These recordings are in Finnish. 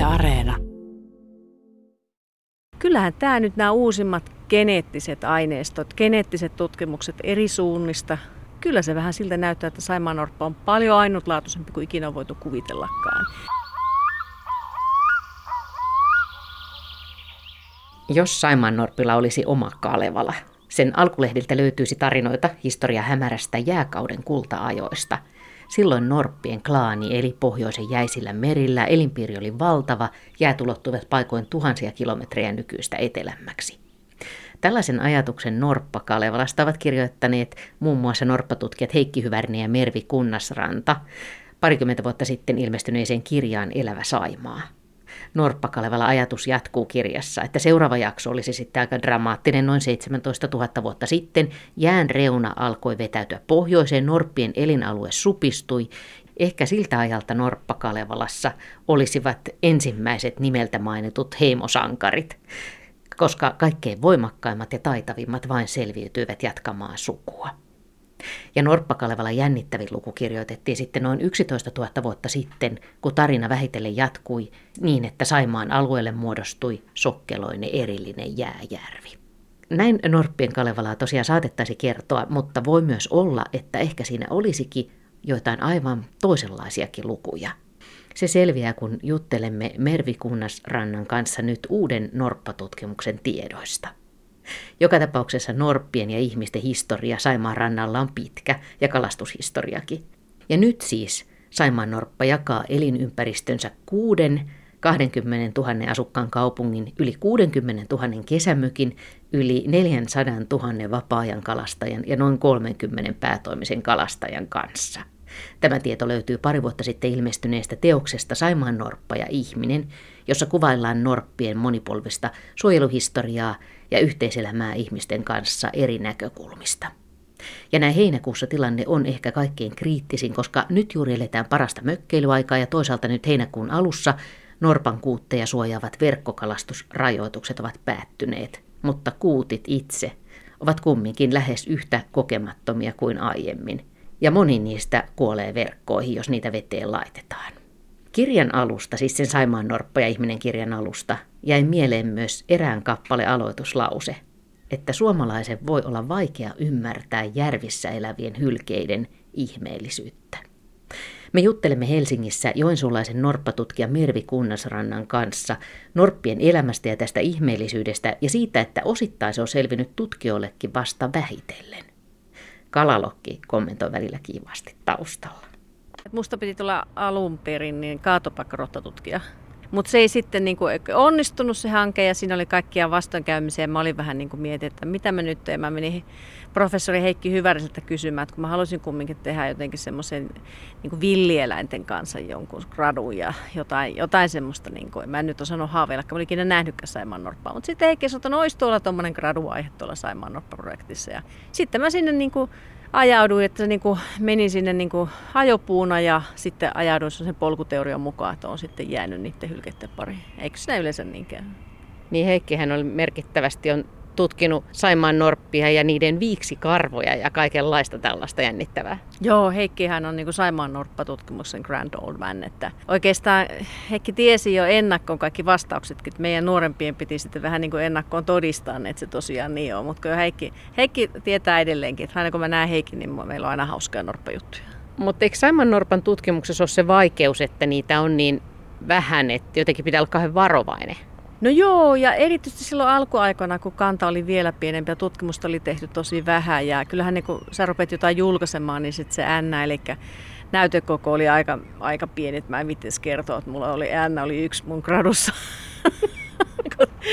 Yle Areena. Kyllähän tämä nyt nämä uusimmat geneettiset aineistot, geneettiset tutkimukset eri suunnista, kyllä se vähän siltä näyttää, että Saimaannorppa on paljon ainutlaatuisempi kuin ikinä on voitu kuvitellakaan. Jos Saimaannorppilla olisi oma Kalevala, sen alkulehdiltä löytyisi tarinoita historia hämärästä jääkauden kulta-ajoista – Silloin norppien klaani eli pohjoisen jäisillä merillä, elinpiiri oli valtava, jäät ulottuivat paikoin tuhansia kilometrejä nykyistä etelämmäksi. Tällaisen ajatuksen Norppa Kalevalasta ovat kirjoittaneet muun muassa norppatutkijat Heikki Hyvärinen ja Mervi Kunnasranta parikymmentä vuotta sitten ilmestyneeseen kirjaan Elävä Saimaa. Norppakalevala ajatus jatkuu kirjassa, että seuraava jakso olisi sitten aika dramaattinen noin 17 000 vuotta sitten. Jään reuna alkoi vetäytyä pohjoiseen, Norppien elinalue supistui Ehkä siltä ajalta Norppakalevalassa olisivat ensimmäiset nimeltä mainitut heimosankarit, koska kaikkein voimakkaimmat ja taitavimmat vain selviytyivät jatkamaan sukua. Ja Norppakalevala jännittävin luku kirjoitettiin sitten noin 11 000 vuotta sitten, kun tarina vähitellen jatkui niin, että Saimaan alueelle muodostui sokkeloinen erillinen jääjärvi. Näin Norppien Kalevalaa tosiaan saatettaisi kertoa, mutta voi myös olla, että ehkä siinä olisikin joitain aivan toisenlaisiakin lukuja. Se selviää, kun juttelemme Mervi Kunnasrannan kanssa nyt uuden norppatutkimuksen tiedoista. Joka tapauksessa norppien ja ihmisten historia Saimaan rannalla on pitkä ja kalastushistoriakin. Ja nyt siis Saimaan norppa jakaa elinympäristönsä kuuden 20 000 asukkaan kaupungin, yli 60 000 kesämökin, yli 400 000 vapaa-ajan kalastajan ja noin 30 päätoimisen kalastajan kanssa. Tämä tieto löytyy pari vuotta sitten ilmestyneestä teoksesta Saimaan norppa ja ihminen, jossa kuvaillaan norppien monipolvista suojeluhistoriaa ja yhteiselämää ihmisten kanssa eri näkökulmista. Ja näin heinäkuussa tilanne on ehkä kaikkein kriittisin, koska nyt juuri eletään parasta mökkeilyaikaa ja toisaalta nyt heinäkuun alussa norpan kuutteja suojaavat verkkokalastusrajoitukset ovat päättyneet, mutta kuutit itse ovat kumminkin lähes yhtä kokemattomia kuin aiemmin, ja moni niistä kuolee verkkoihin, jos niitä veteen laitetaan. Kirjan alusta, siis sen Saimaan Norppa ja ihminen kirjan alusta, jäi mieleen myös erään kappale aloituslause, että suomalaisen voi olla vaikea ymmärtää järvissä elävien hylkeiden ihmeellisyyttä. Me juttelemme Helsingissä joensuulaisen norppatutkija Mervi Kunnasrannan kanssa norppien elämästä ja tästä ihmeellisyydestä ja siitä, että osittain se on selvinnyt tutkijoillekin vasta vähitellen. Kalalokki kommentoi välillä kiivaasti taustalla. Musta piti tulla alun perin niin kaatopakkarottatutkija. Mutta se ei sitten niin kuin onnistunut se hanke ja siinä oli kaikkia vastoinkäymisiä. Mä olin vähän niin kuin mietin, että mitä mä nyt teen. Mä menin professori Heikki Hyväriseltä kysymään, että kun mä halusin kumminkin tehdä jotenkin semmoisen niin villieläinten kanssa jonkun gradun ja jotain, jotain semmoista, niin kuin, mä en nyt osannut haaveilla, mä olin ikinä nähnytkään Saimaan Norppaa. Mutta sitten Heikki sanoi, että no olisi tuolla tuommoinen graduaihe tuolla Saimaan Norppa-projektissa. Ja sitten mä sinne niin kuin ajauduin, että niin kuin meni sinne niin kuin ajopuuna ja sitten ajauduin sen polkuteorian mukaan, että on sitten jäänyt niiden hylkeiden pari. Eikö sinä yleensä niinkään? Niin Heikkihän oli merkittävästi on tutkinut Saimaan norppia ja niiden viiksikarvoja ja kaikenlaista tällaista jännittävää. Joo, Heikkihän on niin Saimaan norppatutkimuksen grand old man. Että oikeastaan Heikki tiesi jo ennakkoon kaikki vastauksetkin, että meidän nuorempien piti sitten vähän niin kuin ennakkoon todistaa, että se tosiaan niin on. Mutta Heikki, Heikki tietää edelleenkin, että aina kun mä näen Heikin, niin meillä on aina hauskaa norppajuttuja. Mutta eikö Saimaan norpan tutkimuksessa ole se vaikeus, että niitä on niin vähän, että jotenkin pitää olla kauhean varovainen? No joo, ja erityisesti silloin alkuaikoina, kun kanta oli vielä pienempi ja tutkimusta oli tehty tosi vähän. Ja kyllähän niin kun sä rupeat jotain julkaisemaan, niin sitten se N, eli näytekoko oli aika, aika pieni. Mä en kertoa, että mulla oli N oli yksi mun gradussa.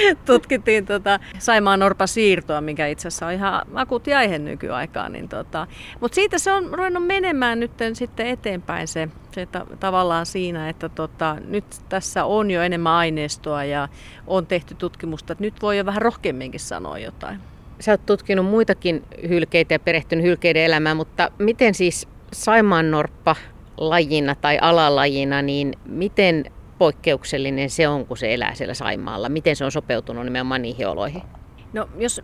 tutkittiin tota Saimaan Norpa siirtoa, mikä itse asiassa on ihan akuutti aihe nykyaikaan. Niin tota, Mutta siitä se on ruvennut menemään nyt sitten eteenpäin se, se ta- tavallaan siinä, että tota, nyt tässä on jo enemmän aineistoa ja on tehty tutkimusta, että nyt voi jo vähän rohkeamminkin sanoa jotain. Sä oot tutkinut muitakin hylkeitä ja perehtynyt hylkeiden elämään, mutta miten siis Saimaan Norppa lajina tai alalajina, niin miten poikkeuksellinen se on, kun se elää siellä Saimaalla? Miten se on sopeutunut nimenomaan niihin oloihin? No jos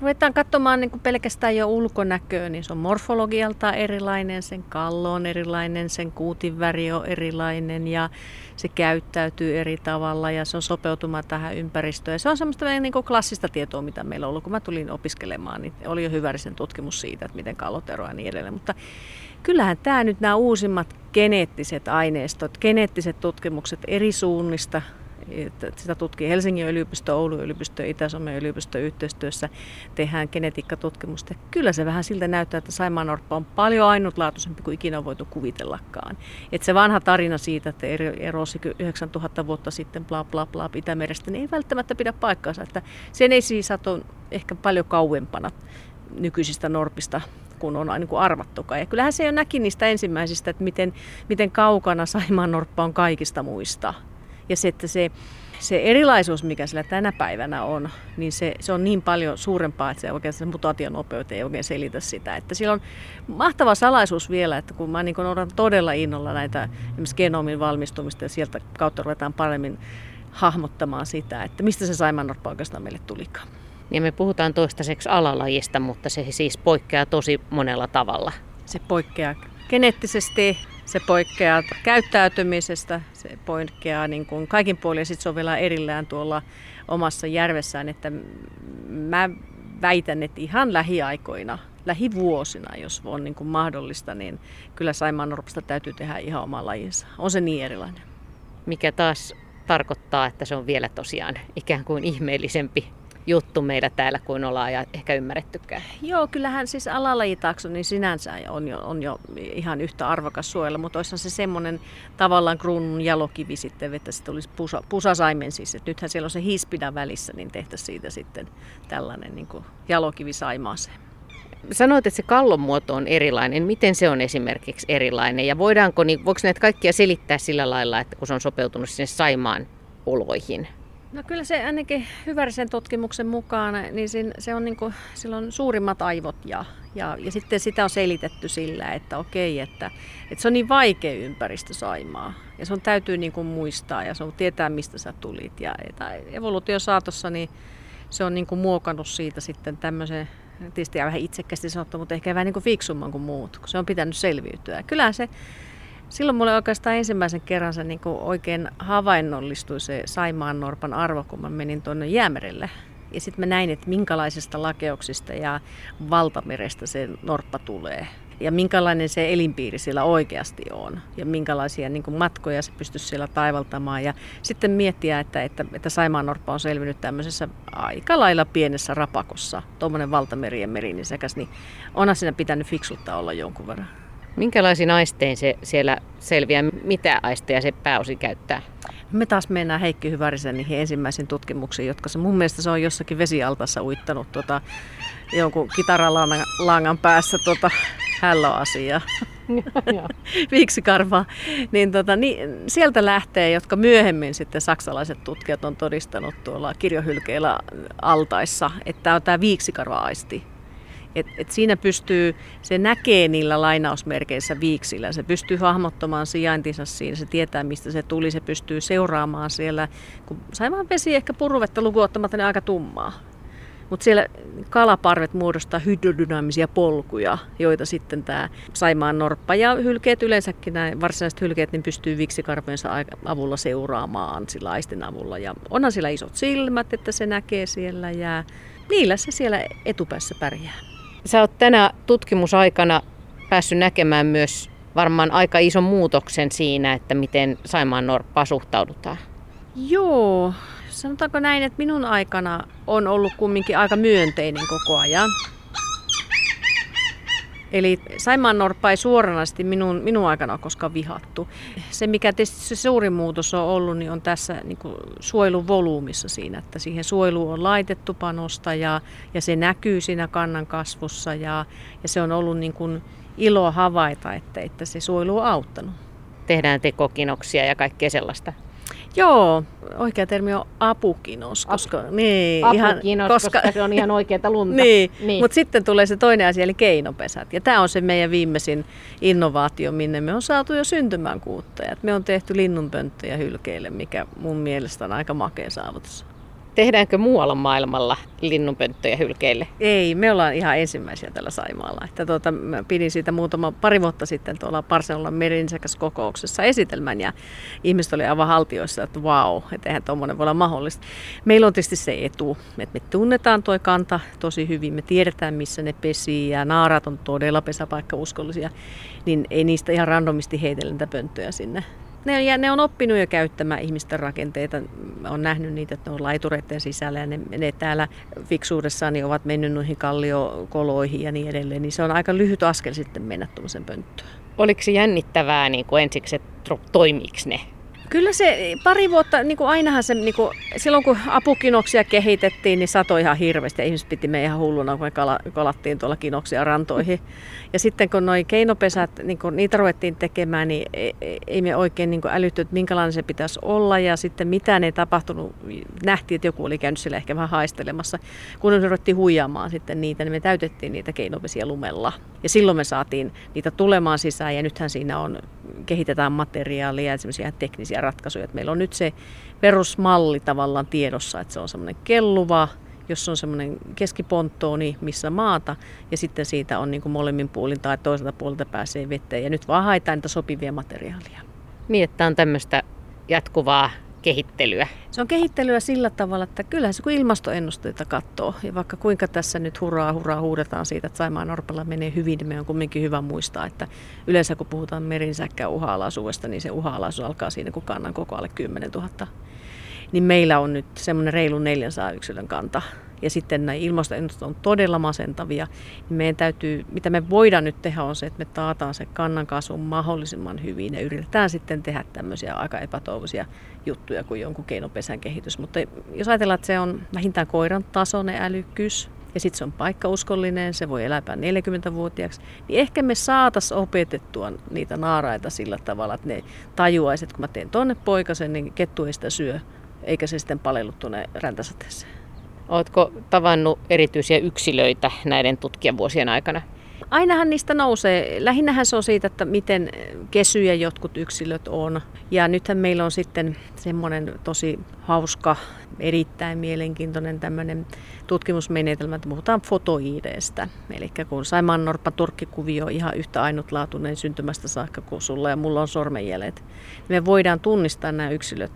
ruvetaan katsomaan niin pelkästään jo ulkonäköä, niin se on morfologialta erilainen, sen kallo on erilainen, sen kuutin väri on erilainen ja se käyttäytyy eri tavalla ja se on sopeutuma tähän ympäristöön. Ja se on semmoista niin kuin klassista tietoa, mitä meillä on ollut. Kun mä tulin opiskelemaan, niin oli jo hyvärisen tutkimus siitä, että miten kallot eroavat ja niin edelleen. Mutta kyllähän tämä nyt nämä uusimmat geneettiset aineistot, geneettiset tutkimukset eri suunnista, sitä tutkii Helsingin yliopisto, Oulun yliopisto Itä-Suomen yliopisto yhteistyössä tehdään genetiikkatutkimusta. Kyllä se vähän siltä näyttää, että Saimaannorppa on paljon ainutlaatuisempi kuin ikinä on voitu kuvitellakaan. Et se vanha tarina siitä, että erosi 9000 vuotta sitten bla bla bla Itämerestä, niin ei välttämättä pidä paikkaansa. Että sen ei siis ole ehkä paljon kauempana nykyisistä norpista kun on niin kuin arvattukaan. Ja kyllähän se jo näki niistä ensimmäisistä, että miten, miten kaukana Saimaan norppa on kaikista muista. Ja se, että se, se erilaisuus, mikä sillä tänä päivänä on, niin se, se on niin paljon suurempaa, että se oikein se mutaationopeus ei oikein selitä sitä. Että sillä on mahtava salaisuus vielä, että kun mä niin odotan todella innolla näitä genomin valmistumista ja sieltä kautta ruvetaan paremmin hahmottamaan sitä, että mistä se saimaannorppa oikeastaan meille tulikaan. Ja me puhutaan toistaiseksi alalajista, mutta se siis poikkeaa tosi monella tavalla. Se poikkeaa geneettisesti, se poikkeaa käyttäytymisestä, se poikkeaa niin kuin kaikin puolin ja sitten se on vielä erillään tuolla omassa järvessään, että mä väitän, että ihan lähiaikoina, lähivuosina, jos on niin kuin mahdollista, niin kyllä Saimaannorpasta täytyy tehdä ihan oma lajinsa. On se niin erilainen. Mikä taas tarkoittaa, että se on vielä tosiaan ikään kuin ihmeellisempi juttu meillä täällä kuin ollaan ja ehkä ymmärrettykään. Joo, kyllähän siis alalajitaakso niin sinänsä on jo, on jo ihan yhtä arvokas suojella, mutta olisihan se semmoinen tavallaan kruunun jalokivi sitten, että sitten olisi pusa, pusasaimen siis. Että nythän siellä on se hispida välissä, niin tehtäisiin siitä sitten tällainen niin kuin jalokivi saimaaseen. Sanoit, että se kallon muoto on erilainen. Miten se on esimerkiksi erilainen? Ja voidaanko, niin, voiko näitä kaikkia selittää sillä lailla, että kun se on sopeutunut sinne Saimaan oloihin? No kyllä se ainakin Hyvärisen tutkimuksen mukaan, niin se on niin kuin, sillä on suurimmat aivot ja, ja, ja sitten sitä on selitetty sillä, että okei, että, että se on niin vaikea ympäristö Saimaa. Ja se on täytyy niin kuin muistaa ja se on tietää, mistä sä tulit. Ja evoluution saatossa niin se on niin kuin muokannut siitä sitten tämmöisen, tietysti vähän itsekästi sanottu, mutta ehkä vähän niin kuin fiksumman kuin muut, kun se on pitänyt selviytyä. Kyllähän se Silloin mulle oikeastaan ensimmäisen kerran se niin oikein havainnollistui se Saimaan Norpan arvo, kun mä menin tuonne Jäämerelle. Ja sitten mä näin, että minkälaisista lakeuksista ja valtamerestä se norppa tulee. Ja minkälainen se elinpiiri siellä oikeasti on. Ja minkälaisia niin matkoja se pystyisi siellä taivaltamaan. Ja sitten miettiä, että, että, että Saimaan norppa on selvinnyt tämmöisessä aika lailla pienessä rapakossa. Tuommoinen valtamerien meri, niin sekäs, niin onhan siinä pitänyt fiksulta olla jonkun verran. Minkälaisin aistein se siellä selviää? Mitä aisteja se pääosin käyttää? Me taas mennään Heikki Hyvärisen niihin ensimmäisiin tutkimuksiin, jotka se mun mielestä se on jossakin vesialtassa uittanut tuota, jonkun kitaralangan päässä tuota, hällöasiaa. Viiksikarvaa. Niin, tota, niin, sieltä lähtee, jotka myöhemmin sitten saksalaiset tutkijat on todistanut tuolla kirjohylkeillä altaissa, että tämä on tämä viiksikarva-aisti et, et siinä pystyy, se näkee niillä lainausmerkeissä viiksillä, se pystyy hahmottamaan sijaintinsa siinä, se tietää mistä se tuli, se pystyy seuraamaan siellä, kun Saimaan vesi ehkä puruvetta lukuottamatta niin aika tummaa. Mutta siellä kalaparvet muodostaa hydrodynaamisia polkuja, joita sitten tämä Saimaan norppa ja hylkeet yleensäkin, nämä varsinaiset hylkeet, niin pystyy viksikarvojensa avulla seuraamaan sillä aisten avulla. Ja onhan siellä isot silmät, että se näkee siellä ja niillä se siellä etupäässä pärjää. Sä oot tänä tutkimusaikana päässyt näkemään myös varmaan aika ison muutoksen siinä, että miten Saimaan norppaa suhtaudutaan. Joo, sanotaanko näin, että minun aikana on ollut kumminkin aika myönteinen koko ajan. Eli Saimaan norppa ei suoranaisesti minun, minun aikana ole koskaan vihattu. Se, mikä tietysti se suurin muutos on ollut, niin on tässä niin kuin suojelun volyymissa siinä, että siihen suojeluun on laitettu panosta ja, ja se näkyy siinä kannan kasvussa ja, ja se on ollut niin kuin ilo havaita, että, että se suojelu on auttanut. Tehdään tekokinoksia ja kaikkea sellaista. Joo, oikea termi on apukinos, koska, Ap- niin, apukinos, ihan, koska, koska se on ihan oikeata lunta. niin, niin. mutta sitten tulee se toinen asia, eli keinopesät. Ja tämä on se meidän viimeisin innovaatio, minne me on saatu jo syntymään kuuttajat. Me on tehty linnunpönttöjä hylkeille, mikä mun mielestä on aika makea saavutus. Tehdäänkö muualla maailmalla linnunpönttöjä hylkeille? Ei, me ollaan ihan ensimmäisiä tällä Saimaalla. Että tuota, mä pidin siitä muutama pari vuotta sitten tuolla Barcelonan merinsekäs kokouksessa esitelmän ja ihmiset oli aivan haltioissa, että vau, että eihän tuommoinen voi olla mahdollista. Meillä on tietysti se etu, että me tunnetaan tuo kanta tosi hyvin, me tiedetään missä ne pesii ja naarat on todella pesäpaikkauskollisia, niin ei niistä ihan randomisti heitellä niitä pönttöjä sinne ne, ne on oppinut jo käyttämään ihmisten rakenteita. on nähnyt niitä, että ne on laitureiden sisällä ja ne, ne täällä fiksuudessaan niin ovat mennyt noihin kalliokoloihin ja niin edelleen. Niin se on aika lyhyt askel sitten mennä tuollaisen pönttöön. Oliko se jännittävää niin kuin ensiksi, että toimiiko ne Kyllä se pari vuotta, niin kuin ainahan se, niin kuin, silloin kun apukinoksia kehitettiin, niin satoi ihan hirveästi ihmiset piti meidän ihan hulluna, kun me kala, kalattiin tuolla kinoksia rantoihin. Ja sitten kun noi keinopesät, niin kun niitä ruvettiin tekemään, niin e, e, ei me oikein niin älytty, että minkälainen se pitäisi olla. Ja sitten mitään ei tapahtunut. Nähtiin, että joku oli käynyt siellä ehkä vähän haistelemassa. Kun me ruvettiin huijaamaan sitten niitä, niin me täytettiin niitä keinopesiä lumella. Ja silloin me saatiin niitä tulemaan sisään ja nythän siinä on, kehitetään materiaalia ja semmoisia teknisiä ratkaisuja. Että meillä on nyt se perusmalli tavallaan tiedossa, että se on semmoinen kelluva, jos on semmoinen keskiponttooni, missä maata, ja sitten siitä on niin kuin molemmin puolin tai toiselta puolelta pääsee veteen. Ja nyt vaan haetaan niitä sopivia materiaalia. Niin, että on tämmöistä jatkuvaa kehittelyä. Se on kehittelyä sillä tavalla, että kyllähän se kun ilmastoennusteita katsoo, ja vaikka kuinka tässä nyt hurraa hurraa huudetaan siitä, että Saimaan Norpalla menee hyvin, niin me on kumminkin hyvä muistaa, että yleensä kun puhutaan merinsäkkää uha niin se uha alkaa siinä, kun kannan koko alle 10 000 niin meillä on nyt semmoinen reilu 400 yksilön kanta. Ja sitten nämä ilmastoennustot on todella masentavia. Niin meidän täytyy, mitä me voidaan nyt tehdä on se, että me taataan se kannan kasvun mahdollisimman hyvin ja yritetään sitten tehdä tämmöisiä aika epätoivoisia juttuja kuin jonkun keinopesän kehitys. Mutta jos ajatellaan, että se on vähintään koiran tasoinen älykkyys, ja sitten se on paikkauskollinen, se voi eläpää 40-vuotiaaksi, niin ehkä me saatas opetettua niitä naaraita sillä tavalla, että ne tajuaisivat, että kun mä teen tonne poikasen, niin kettu ei sitä syö, eikä se sitten palellu tuonne räntäsateeseen. Oletko tavannut erityisiä yksilöitä näiden tutkijavuosien aikana? Ainahan niistä nousee. Lähinnähän se on siitä, että miten kesyjä jotkut yksilöt on. Ja nythän meillä on sitten semmoinen tosi hauska, erittäin mielenkiintoinen tämmöinen tutkimusmenetelmä, että puhutaan fotoideestä. Eli kun Saimaan Norppa turkkikuvio on ihan yhtä ainutlaatuinen syntymästä saakka kuin sulla ja mulla on sormenjäljet, niin me voidaan tunnistaa nämä yksilöt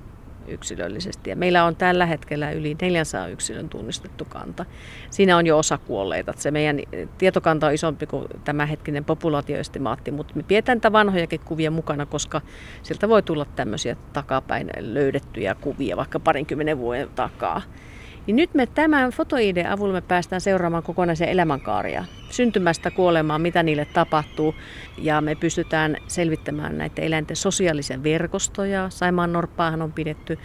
yksilöllisesti. Ja meillä on tällä hetkellä yli 400 yksilön tunnistettu kanta. Siinä on jo osa kuolleita. Se meidän tietokanta on isompi kuin tämä hetkinen populaatioestimaatti, mutta me pidetään niitä vanhojakin kuvia mukana, koska sieltä voi tulla tämmöisiä takapäin löydettyjä kuvia vaikka parinkymmenen vuoden takaa. Niin nyt me tämän fotoideen avulla me päästään seuraamaan kokonaisia elämänkaaria. Syntymästä kuolemaan, mitä niille tapahtuu. Ja me pystytään selvittämään näitä eläinten sosiaalisia verkostoja. Saimaan norppaahan on pidetty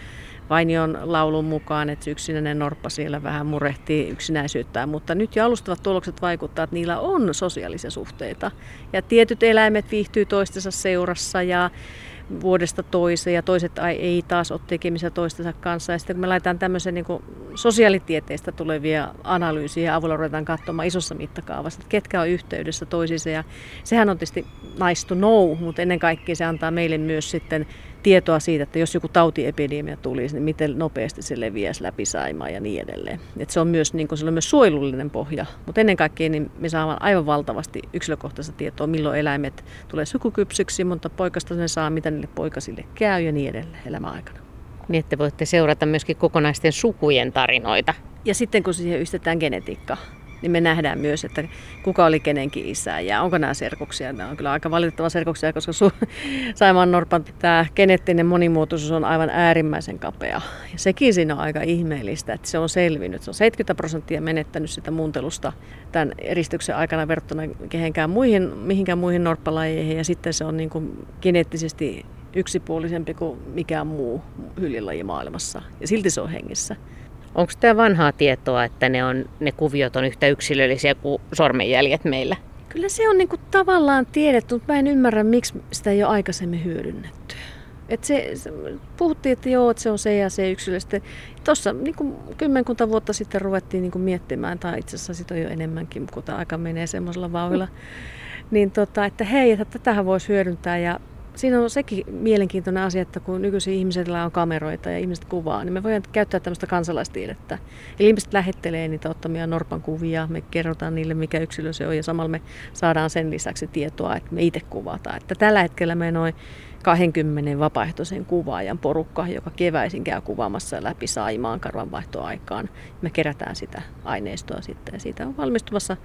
Vainion laulun mukaan, että yksinäinen norppa siellä vähän murehtii yksinäisyyttään, mutta nyt jo alustavat tulokset vaikuttavat, että niillä on sosiaalisia suhteita. Ja tietyt eläimet viihtyy toistensa seurassa ja vuodesta toiseen ja toiset ei taas ole tekemisiä toistensa kanssa. Ja sitten kun me laitetaan tämmöisen niin sosiaalitieteestä tulevia analyysiä avulla ruvetaan katsomaan isossa mittakaavassa, että ketkä on yhteydessä toisiinsa. Ja sehän on tietysti nice to know, mutta ennen kaikkea se antaa meille myös sitten tietoa siitä, että jos joku tautiepidemia tulisi, niin miten nopeasti se leviäisi läpi Saimaa ja niin edelleen. Et se on myös, niin kuin, se on myös suojelullinen pohja, mutta ennen kaikkea niin me saamme aivan valtavasti yksilökohtaista tietoa, milloin eläimet tulee sukukypsyksi, monta poikasta ne saa, mitä niille poikasille käy ja niin edelleen elämäaikana. Niin, että voitte seurata myöskin kokonaisten sukujen tarinoita. Ja sitten kun siihen ystetään genetiikka, niin me nähdään myös, että kuka oli kenenkin isä ja onko nämä serkuksia. Nämä on kyllä aika valitettava serkuksia, koska su- Saimaan Norpan tämä geneettinen monimuotoisuus on aivan äärimmäisen kapea. Ja sekin siinä on aika ihmeellistä, että se on selvinnyt. Se on 70 prosenttia menettänyt sitä muuntelusta tämän eristyksen aikana verrattuna kehenkään muihin, mihinkään muihin norppalajeihin. Ja sitten se on niin kuin geneettisesti yksipuolisempi kuin mikään muu hyljilaji maailmassa. Ja silti se on hengissä. Onko tämä vanhaa tietoa, että ne, on, ne kuviot on yhtä yksilöllisiä kuin sormenjäljet meillä? Kyllä se on niinku tavallaan tiedetty, mutta mä en ymmärrä, miksi sitä ei ole aikaisemmin hyödynnetty. Et se, se, puhuttiin, että joo, että se on se ja se yksilöllisesti. Tuossa niin kymmenkunta vuotta sitten ruvettiin niin miettimään, tai itse asiassa sitä on jo enemmänkin, kun tämä aika menee semmoisella vauhilla, niin tota, että hei, että tätähän voisi hyödyntää. Ja siinä on sekin mielenkiintoinen asia, että kun nykyisin ihmisillä on kameroita ja ihmiset kuvaa, niin me voidaan käyttää tämmöistä kansalaistiedettä. Eli ihmiset lähettelee niitä ottamia Norpan kuvia, me kerrotaan niille, mikä yksilö se on, ja samalla me saadaan sen lisäksi tietoa, että me itse kuvataan. Että tällä hetkellä me noin 20 vapaaehtoisen kuvaajan porukka, joka keväisin käy kuvaamassa läpi Saimaan karvanvaihtoaikaan. Me kerätään sitä aineistoa sitten ja siitä on valmistumassa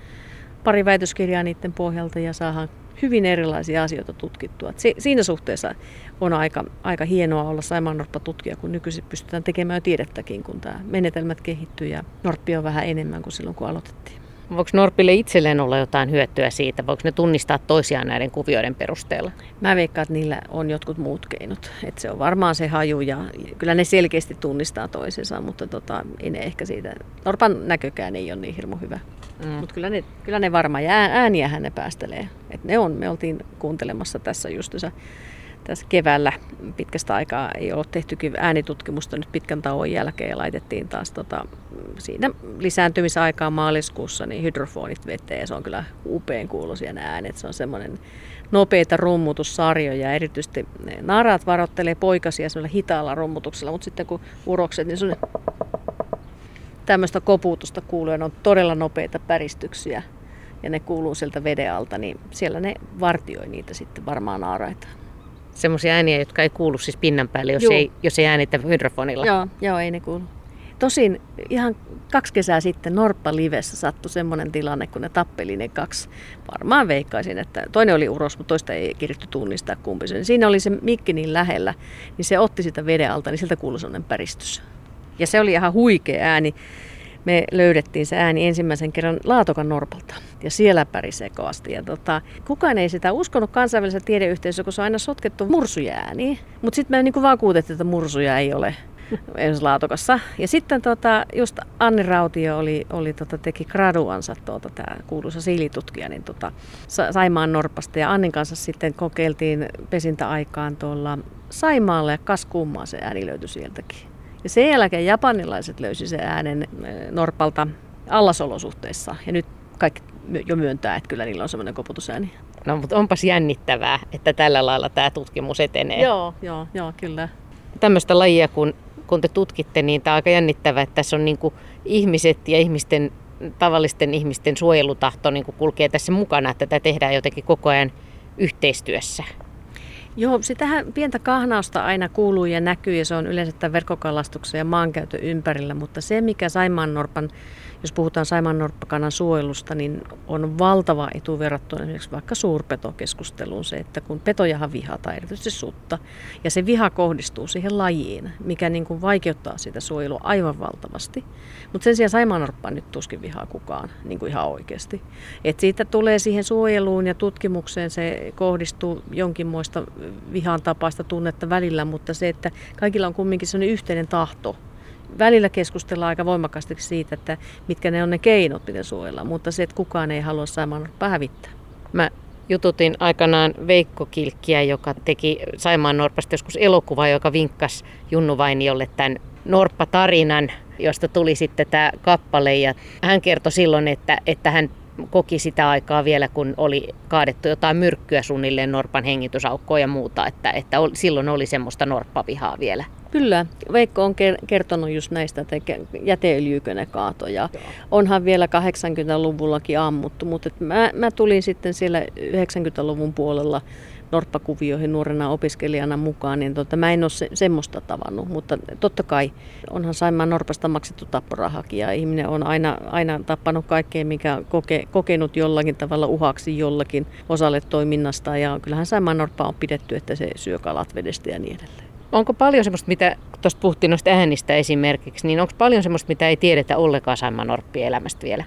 pari väitöskirjaa niiden pohjalta ja saadaan hyvin erilaisia asioita tutkittua. Si- siinä suhteessa on aika, aika hienoa olla Saimaannorppa tutkija, kun nykyisin pystytään tekemään jo tiedettäkin, kun tämä menetelmät kehittyy ja norppi on vähän enemmän kuin silloin, kun aloitettiin. Voiko Norpille itselleen olla jotain hyötyä siitä? Voiko ne tunnistaa toisiaan näiden kuvioiden perusteella? Mä veikkaan, että niillä on jotkut muut keinot. Et se on varmaan se haju ja kyllä ne selkeästi tunnistaa toisensa, mutta tota, ei ne ehkä siitä. Norpan näkökään ei ole niin hirmu hyvä. Mm. Mutta kyllä ne, kyllä ne varmaan ja ääniähän ne päästelee. Et ne on, me oltiin kuuntelemassa tässä just tässä keväällä pitkästä aikaa ei ole tehty äänitutkimusta nyt pitkän tauon jälkeen ja laitettiin taas tota, siinä lisääntymisaikaa maaliskuussa niin hydrofonit veteen se on kyllä upean kuuloisia nämä äänet. Se on semmoinen nopeita rummutussarjoja ja erityisesti naaraat varoittelee poikasia semmoilla hitaalla rummutuksella, mutta sitten kun urokset, niin sun tämmöistä koputusta kuuluu ja ne on todella nopeita päristyksiä ja ne kuuluu sieltä veden alta, niin siellä ne vartioi niitä sitten varmaan naaraita. Semmoisia ääniä, jotka ei kuulu siis pinnan päälle, jos, ei, jos ei äänitä hydrofonilla. Joo, joo, ei ne kuulu. Tosin ihan kaksi kesää sitten Norppa Livessä sattui semmoinen tilanne, kun ne tappeli ne kaksi. Varmaan veikkaisin, että toinen oli uros, mutta toista ei kirjattu tunnistaa kumpi sen. Siinä oli se mikki niin lähellä, niin se otti sitä veden alta, niin siltä kuului semmoinen päristys. Ja se oli ihan huikea ääni me löydettiin se ääni ensimmäisen kerran Laatokan Norpalta ja siellä pärisee kovasti. Ja tota, kukaan ei sitä uskonut kansainvälisessä tiedeyhteisössä, kun se on aina sotkettu mursuja ääniin. Mutta sitten me niin vakuutettiin, että mursuja ei ole ensi laatokassa. Ja sitten tota, just Anni Rautio oli, oli tota, teki graduansa, tuota, tämä kuuluisa siilitutkija, niin tota, Saimaan Norpasta. Ja Annin kanssa sitten kokeiltiin pesintäaikaan tuolla Saimaalla ja kas kummaa se ääni löytyi sieltäkin. Ja sen jälkeen japanilaiset löysi sen äänen eh, Norpalta allasolosuhteissa. Ja nyt kaikki jo myöntää, että kyllä niillä on semmoinen koputusääni. No, mutta onpas jännittävää, että tällä lailla tämä tutkimus etenee. Joo, joo, joo kyllä. Tämmöistä lajia, kun, kun te tutkitte, niin tämä on aika jännittävää, että tässä on niin ihmiset ja ihmisten, tavallisten ihmisten suojelutahto niin kulkee tässä mukana, että tätä tehdään jotenkin koko ajan yhteistyössä. Joo, sitähän pientä kahnausta aina kuuluu ja näkyy ja se on yleensä tämän verkkokalastuksen ja maankäytön ympärillä, mutta se mikä Saimaannorpan jos puhutaan Saimaannorppakannan suojelusta, niin on valtava etu verrattuna esimerkiksi vaikka suurpetokeskusteluun se, että kun petojahan vihataan, erityisesti sutta, ja se viha kohdistuu siihen lajiin, mikä niin kuin vaikeuttaa sitä suojelua aivan valtavasti. Mutta sen sijaan Saimaannorppaa nyt tuskin vihaa kukaan niin kuin ihan oikeasti. Et siitä tulee siihen suojeluun ja tutkimukseen, se kohdistuu jonkinmoista vihan tapaista tunnetta välillä, mutta se, että kaikilla on kumminkin sellainen yhteinen tahto välillä keskustellaan aika voimakkaasti siitä, että mitkä ne on ne keinot, miten suojella, mutta se, että kukaan ei halua saamaan hävittää. Mä jututin aikanaan Veikko Kilkkiä, joka teki Saimaan Norpasta joskus elokuva, joka vinkkasi Junnu Vainiolle tämän Norppa-tarinan, josta tuli sitten tämä kappale. Ja hän kertoi silloin, että, että hän koki sitä aikaa vielä, kun oli kaadettu jotain myrkkyä suunnilleen Norpan hengitysaukkoa ja muuta, että, että silloin oli semmoista norppavihaa vielä. Kyllä, Veikko on kertonut just näistä, että jäteöljyykö ne kaatoja. Onhan vielä 80-luvullakin ammuttu, mutta mä, mä tulin sitten siellä 90-luvun puolella norppakuvioihin nuorena opiskelijana mukaan, niin tota, mä en ole se, semmoista tavannut. Mutta totta kai onhan Saimaan norpasta maksettu tapporahakin ja ihminen on aina, aina tappanut kaikkea, mikä koke, kokenut jollakin tavalla uhaksi jollakin osalle toiminnasta. Ja kyllähän Saimaan norppa on pidetty, että se syö kalat vedestä ja niin edelleen. Onko paljon semmoista, mitä tuosta puhuttiin noista äänistä esimerkiksi, niin onko paljon semmoista, mitä ei tiedetä ollenkaan Saimaan norppien elämästä vielä?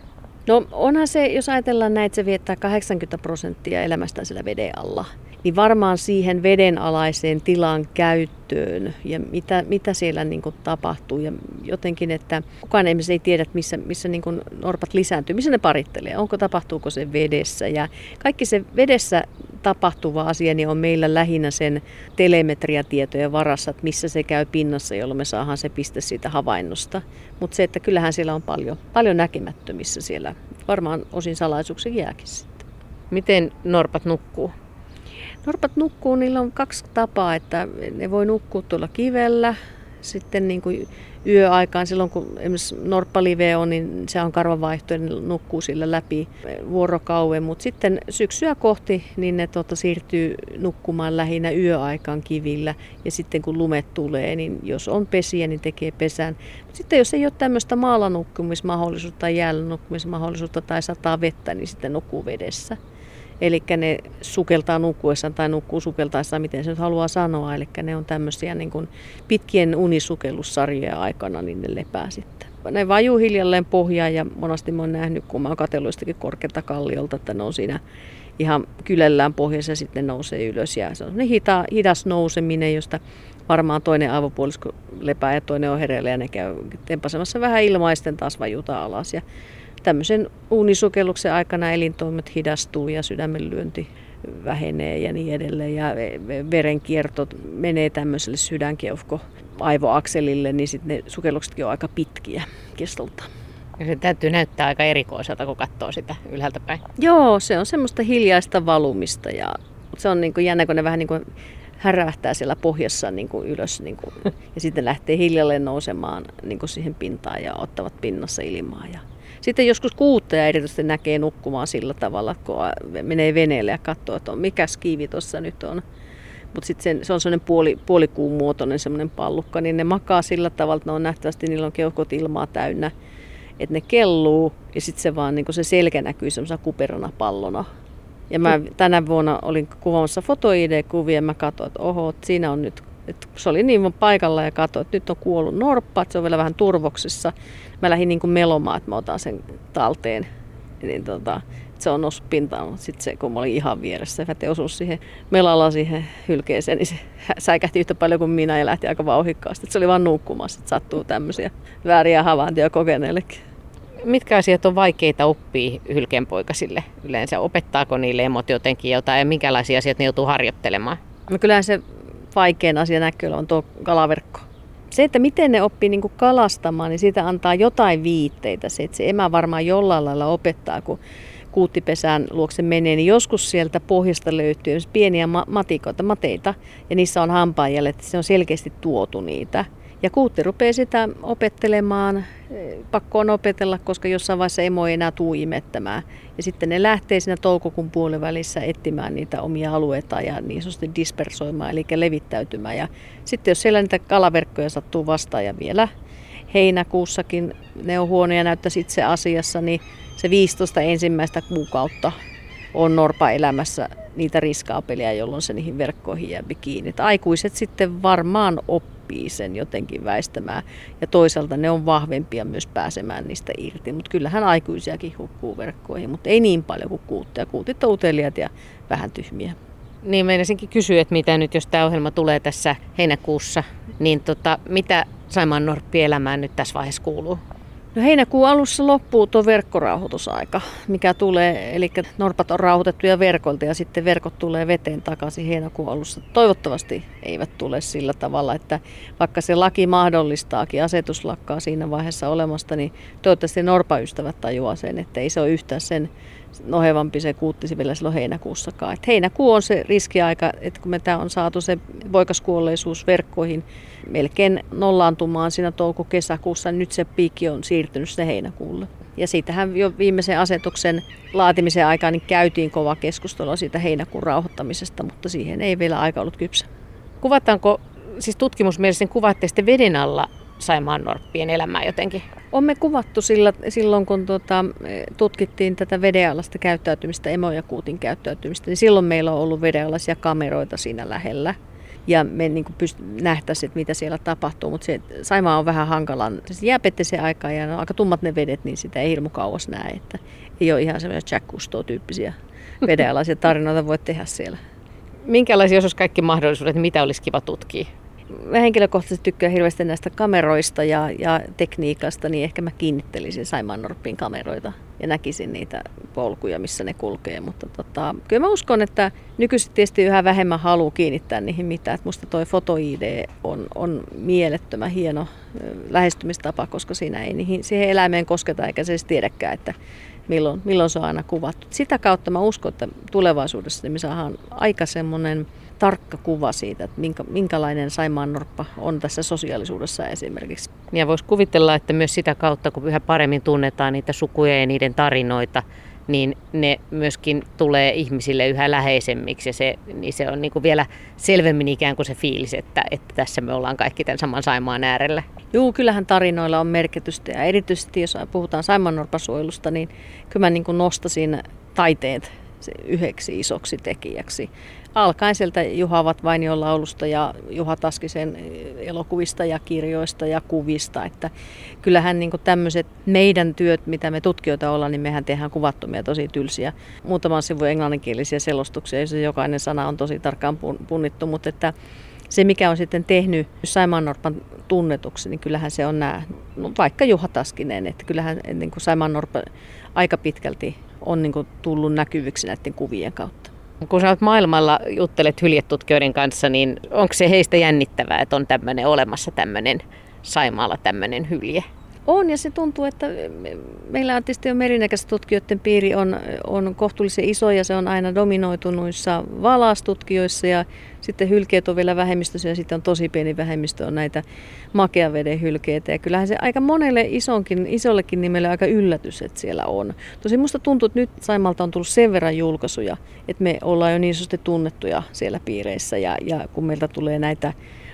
No onhan se, jos ajatellaan näin, että se viettää 80 prosenttia elämästään sillä veden alla, niin varmaan siihen vedenalaiseen tilan käyttöön ja mitä, mitä siellä niin kuin tapahtuu ja jotenkin, että kukaan ei, ei tiedä, missä, missä niin kuin norpat lisääntyy, missä ne parittelee, onko tapahtuuko se vedessä ja kaikki se vedessä tapahtuva asia niin on meillä lähinnä sen telemetriatietojen varassa, että missä se käy pinnassa, jolloin me saadaan se piste siitä havainnosta. Mutta se, että kyllähän siellä on paljon, paljon näkemättömissä siellä, varmaan osin salaisuuksia jääkin sitten. Miten norpat nukkuu? Norpat nukkuu, niillä on kaksi tapaa, että ne voi nukkua tuolla kivellä, sitten niin kuin yöaikaan, silloin kun esimerkiksi norppalive on, niin se on karvavaihto ja ne nukkuu sillä läpi vuorokauden, mutta sitten syksyä kohti niin ne tota, siirtyy nukkumaan lähinnä yöaikaan kivillä ja sitten kun lumet tulee, niin jos on pesiä, niin tekee pesän. Sitten jos ei ole tämmöistä maalanukkumismahdollisuutta tai jäällä nukkumismahdollisuutta tai sataa vettä, niin sitten nukkuu vedessä. Eli ne sukeltaa nukkuessaan tai nukkuu sukeltaessaan, miten se nyt haluaa sanoa. Eli ne on tämmöisiä niin kuin pitkien unisukellussarjojen aikana, niin ne lepää sitten. Ne vajuu hiljalleen pohjaan ja monesti mä oon nähnyt, kun mä oon katsellut korkealta kalliolta, että ne on siinä ihan kylellään pohjassa ja sitten nousee ylös. Ja se on hita, hidas nouseminen, josta varmaan toinen aivopuolisko lepää ja toinen on hereillä ja ne käy tempasemassa vähän ilmaisten taas vajuta alas. Ja tämmöisen uunisukelluksen aikana elintoimet hidastuu ja sydämenlyönti vähenee ja niin edelleen. Ja verenkierto menee tämmöiselle sydänkeuhko aivoakselille, niin sitten ne sukelluksetkin on aika pitkiä kestolta. Ja se täytyy näyttää aika erikoiselta, kun katsoo sitä ylhäältä päin. Joo, se on semmoista hiljaista valumista ja se on niin kuin jännä, kun ne vähän niin kuin härähtää siellä pohjassa niin kuin ylös niin kuin, ja sitten lähtee hiljalleen nousemaan niin kuin siihen pintaan ja ottavat pinnassa ilmaa. Ja sitten joskus kuutteja erityisesti näkee nukkumaan sillä tavalla, kun menee veneelle ja katsoo, että on, mikä skiivi tuossa nyt on. Mutta sitten se on sellainen puoli, puolikuun muotoinen semmoinen pallukka, niin ne makaa sillä tavalla, että ne on nähtävästi, niillä on keuhkot ilmaa täynnä, että ne kelluu ja sitten se vaan niin se selkä näkyy semmoisena kuperona pallona. Ja mä tänä vuonna olin kuvaamassa foto-ID-kuvia ja mä katsoin, että oho, siinä on nyt et se oli niin paikalla ja katsoin, että nyt on kuollut norppa, että se on vielä vähän turvoksissa. Mä lähdin niin kuin melomaan, että mä otan sen talteen. Niin tota, se on noussut pintaan, mutta sitten se, kun mä olin ihan vieressä, Väte osui siihen melalla siihen hylkeeseen, niin se säikähti yhtä paljon kuin minä ja lähti aika vauhikkaasti. se oli vaan nukkumassa, että sattuu tämmöisiä vääriä havaintoja kokeneillekin. Mitkä asiat on vaikeita oppia hylkeenpoikasille yleensä? Opettaako niille emot jotenkin jotain ja minkälaisia asioita ne joutuu harjoittelemaan? No kyllähän se vaikein asia näkyy on tuo kalaverkko. Se, että miten ne oppii niin kuin kalastamaan, niin siitä antaa jotain viitteitä. Se, että se emä varmaan jollain lailla opettaa, kun kuuttipesään luokse menee, niin joskus sieltä pohjasta löytyy pieniä matikoita, mateita, ja niissä on hampaanjäljet, se on selkeästi tuotu niitä. Ja kuutti rupeaa sitä opettelemaan, pakko on opetella, koska jossain vaiheessa emo ei enää tuu imettämään. Ja sitten ne lähtee siinä toukokuun puolivälissä etsimään niitä omia alueita ja niin sanotusti dispersoimaan, eli levittäytymään. Ja sitten jos siellä niitä kalaverkkoja sattuu vastaan ja vielä heinäkuussakin ne on huonoja näyttäisi itse asiassa, niin se 15 ensimmäistä kuukautta on norpa elämässä niitä riskaapelia, jolloin se niihin verkkoihin jää kiinni. aikuiset sitten varmaan oppii sen jotenkin väistämään ja toisaalta ne on vahvempia myös pääsemään niistä irti. Mutta kyllähän aikuisiakin hukkuu verkkoihin, mutta ei niin paljon kuin kuutteja. Kuutit on uteliaat ja vähän tyhmiä. Niin meinasinkin kysyä, että mitä nyt, jos tämä ohjelma tulee tässä heinäkuussa, niin tota, mitä Saimaan Norppi-elämään nyt tässä vaiheessa kuuluu? No heinäkuun alussa loppuu tuo verkkorauhoitusaika, mikä tulee, eli norpat on rauhoitettuja verkolta ja sitten verkot tulee veteen takaisin heinäkuun alussa. Toivottavasti eivät tule sillä tavalla, että vaikka se laki mahdollistaakin, asetus lakkaa siinä vaiheessa olemasta, niin toivottavasti norpaystävät tajuaa sen, että ei se ole yhtään sen nohevampi se kuuttisi vielä silloin heinäkuussakaan. Et heinäkuu on se riskiaika, että kun me tämä on saatu se voikaskuolleisuus verkkoihin melkein nollaantumaan siinä touko-kesäkuussa, niin nyt se piikki on siirtynyt sinne heinäkuulle. Ja siitähän jo viimeisen asetuksen laatimisen aikaan niin käytiin kova keskustelua siitä heinäkuun rauhoittamisesta, mutta siihen ei vielä aika ollut kypsä. Kuvataanko, siis tutkimusmielisen kuvaatte sitten veden alla Saimaan norppien elämää jotenkin? On me kuvattu sillä, silloin, kun tuota, tutkittiin tätä vedenalaista käyttäytymistä, emojakuutin käyttäytymistä, niin silloin meillä on ollut vedenalaisia kameroita siinä lähellä. Ja me niin pyst- nähtäisiin, että mitä siellä tapahtuu, mutta se Saimaa on vähän hankala. Se aikaa ja on aika tummat ne vedet, niin sitä ei hirmu kauas näe. Että ei ole ihan semmoisia Jack Cousteau-tyyppisiä vedenalaisia tarinoita voi tehdä siellä. Minkälaisia, jos olisi kaikki mahdollisuudet, mitä olisi kiva tutkia? Mä henkilökohtaisesti tykkään hirveästi näistä kameroista ja, ja tekniikasta, niin ehkä mä kiinnittelisin Saimaan Norppin kameroita ja näkisin niitä polkuja, missä ne kulkee. Mutta tota, kyllä mä uskon, että nykyisin tietysti yhä vähemmän halu kiinnittää niihin mitään. Että musta toi foto-ID on, on mielettömän hieno lähestymistapa, koska siinä ei niihin, siihen eläimeen kosketa eikä se edes tiedäkään, että milloin, milloin se on aina kuvattu. Sitä kautta mä uskon, että tulevaisuudessa niin me saadaan aika semmoinen tarkka kuva siitä, että minkä, minkälainen Saimaan norppa on tässä sosiaalisuudessa esimerkiksi. Ja voisi kuvitella, että myös sitä kautta, kun yhä paremmin tunnetaan niitä sukuja ja niiden tarinoita, niin ne myöskin tulee ihmisille yhä läheisemmiksi ja se, niin se on niin kuin vielä selvemmin ikään kuin se fiilis, että, että tässä me ollaan kaikki tämän saman Saimaan äärellä. Joo, kyllähän tarinoilla on merkitystä ja erityisesti jos puhutaan Saimaannorpasuojelusta, niin kyllä mä niin kuin nostasin taiteet yhdeksi isoksi tekijäksi alkaen sieltä Juha Vainion laulusta ja Juha Taskisen elokuvista ja kirjoista ja kuvista. Että kyllähän niin tämmöiset meidän työt, mitä me tutkijoita ollaan, niin mehän tehdään kuvattomia tosi tylsiä. Muutaman sivun englanninkielisiä selostuksia, joissa jokainen sana on tosi tarkkaan punnittu, mutta että se, mikä on sitten tehnyt Saimaannorpan tunnetuksi, niin kyllähän se on nämä, no vaikka Juha Taskinen, että kyllähän niin kuin Saimaannorppa aika pitkälti on niin kuin tullut näkyviksi näiden kuvien kautta. Kun sä oot maailmalla juttelet hyljetutkijoiden kanssa, niin onko se heistä jännittävää, että on tämmöinen olemassa tämmöinen Saimaalla tämmöinen hylje? On ja se tuntuu, että meillä tietysti jo merinäkäistä tutkijoiden piiri on, on kohtuullisen iso ja se on aina dominoitunuissa valastutkijoissa ja sitten hylkeet on vielä vähemmistössä ja sitten on tosi pieni vähemmistö on näitä makeaveden hylkeitä. Ja kyllähän se aika monelle isonkin, isollekin nimelle aika yllätys, että siellä on. Tosi musta tuntuu, että nyt Saimalta on tullut sen verran julkaisuja, että me ollaan jo niin sanotusti tunnettuja siellä piireissä ja, ja kun meiltä tulee näitä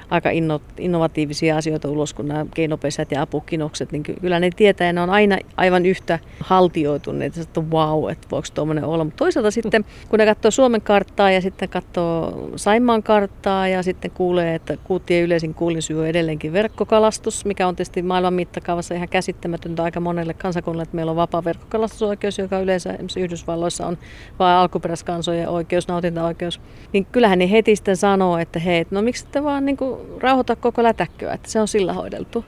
aika inno, innovatiivisia asioita ulos kuin nämä keinopesät ja apukinokset, niin kyllä ne tietää ja ne on aina aivan yhtä haltioituneet, että wow, että voiko tuommoinen olla. Mutta toisaalta sitten, kun ne katsoo Suomen karttaa ja sitten katsoo Saimaan karttaa ja sitten kuulee, että kuuttien yleisin kuulisyy on edelleenkin verkkokalastus, mikä on tietysti maailman mittakaavassa ihan käsittämätöntä aika monelle kansakunnalle, että meillä on vapaa verkkokalastusoikeus, joka yleensä esimerkiksi Yhdysvalloissa on vain alkuperäiskansojen oikeus, nautintaoikeus. Niin kyllähän ne heti sitten sanoo, että hei, no miksi te vaan niin kuin rauhoita koko lätäkköä, että se on sillä hoideltu.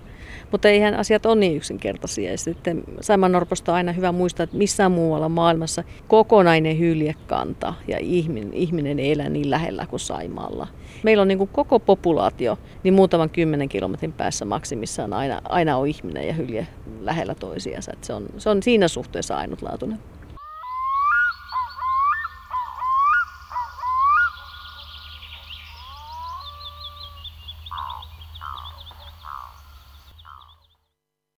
Mutta eihän asiat ole niin yksinkertaisia. Ja sitten Saiman Norposta on aina hyvä muistaa, että missään muualla maailmassa kokonainen hyljekanta ja ihminen, ihminen ei elä niin lähellä kuin Saimaalla. Meillä on niin kuin koko populaatio, niin muutaman kymmenen kilometrin päässä maksimissaan aina, aina on ihminen ja hylje lähellä toisiansa. Se, on, se on siinä suhteessa ainutlaatuinen.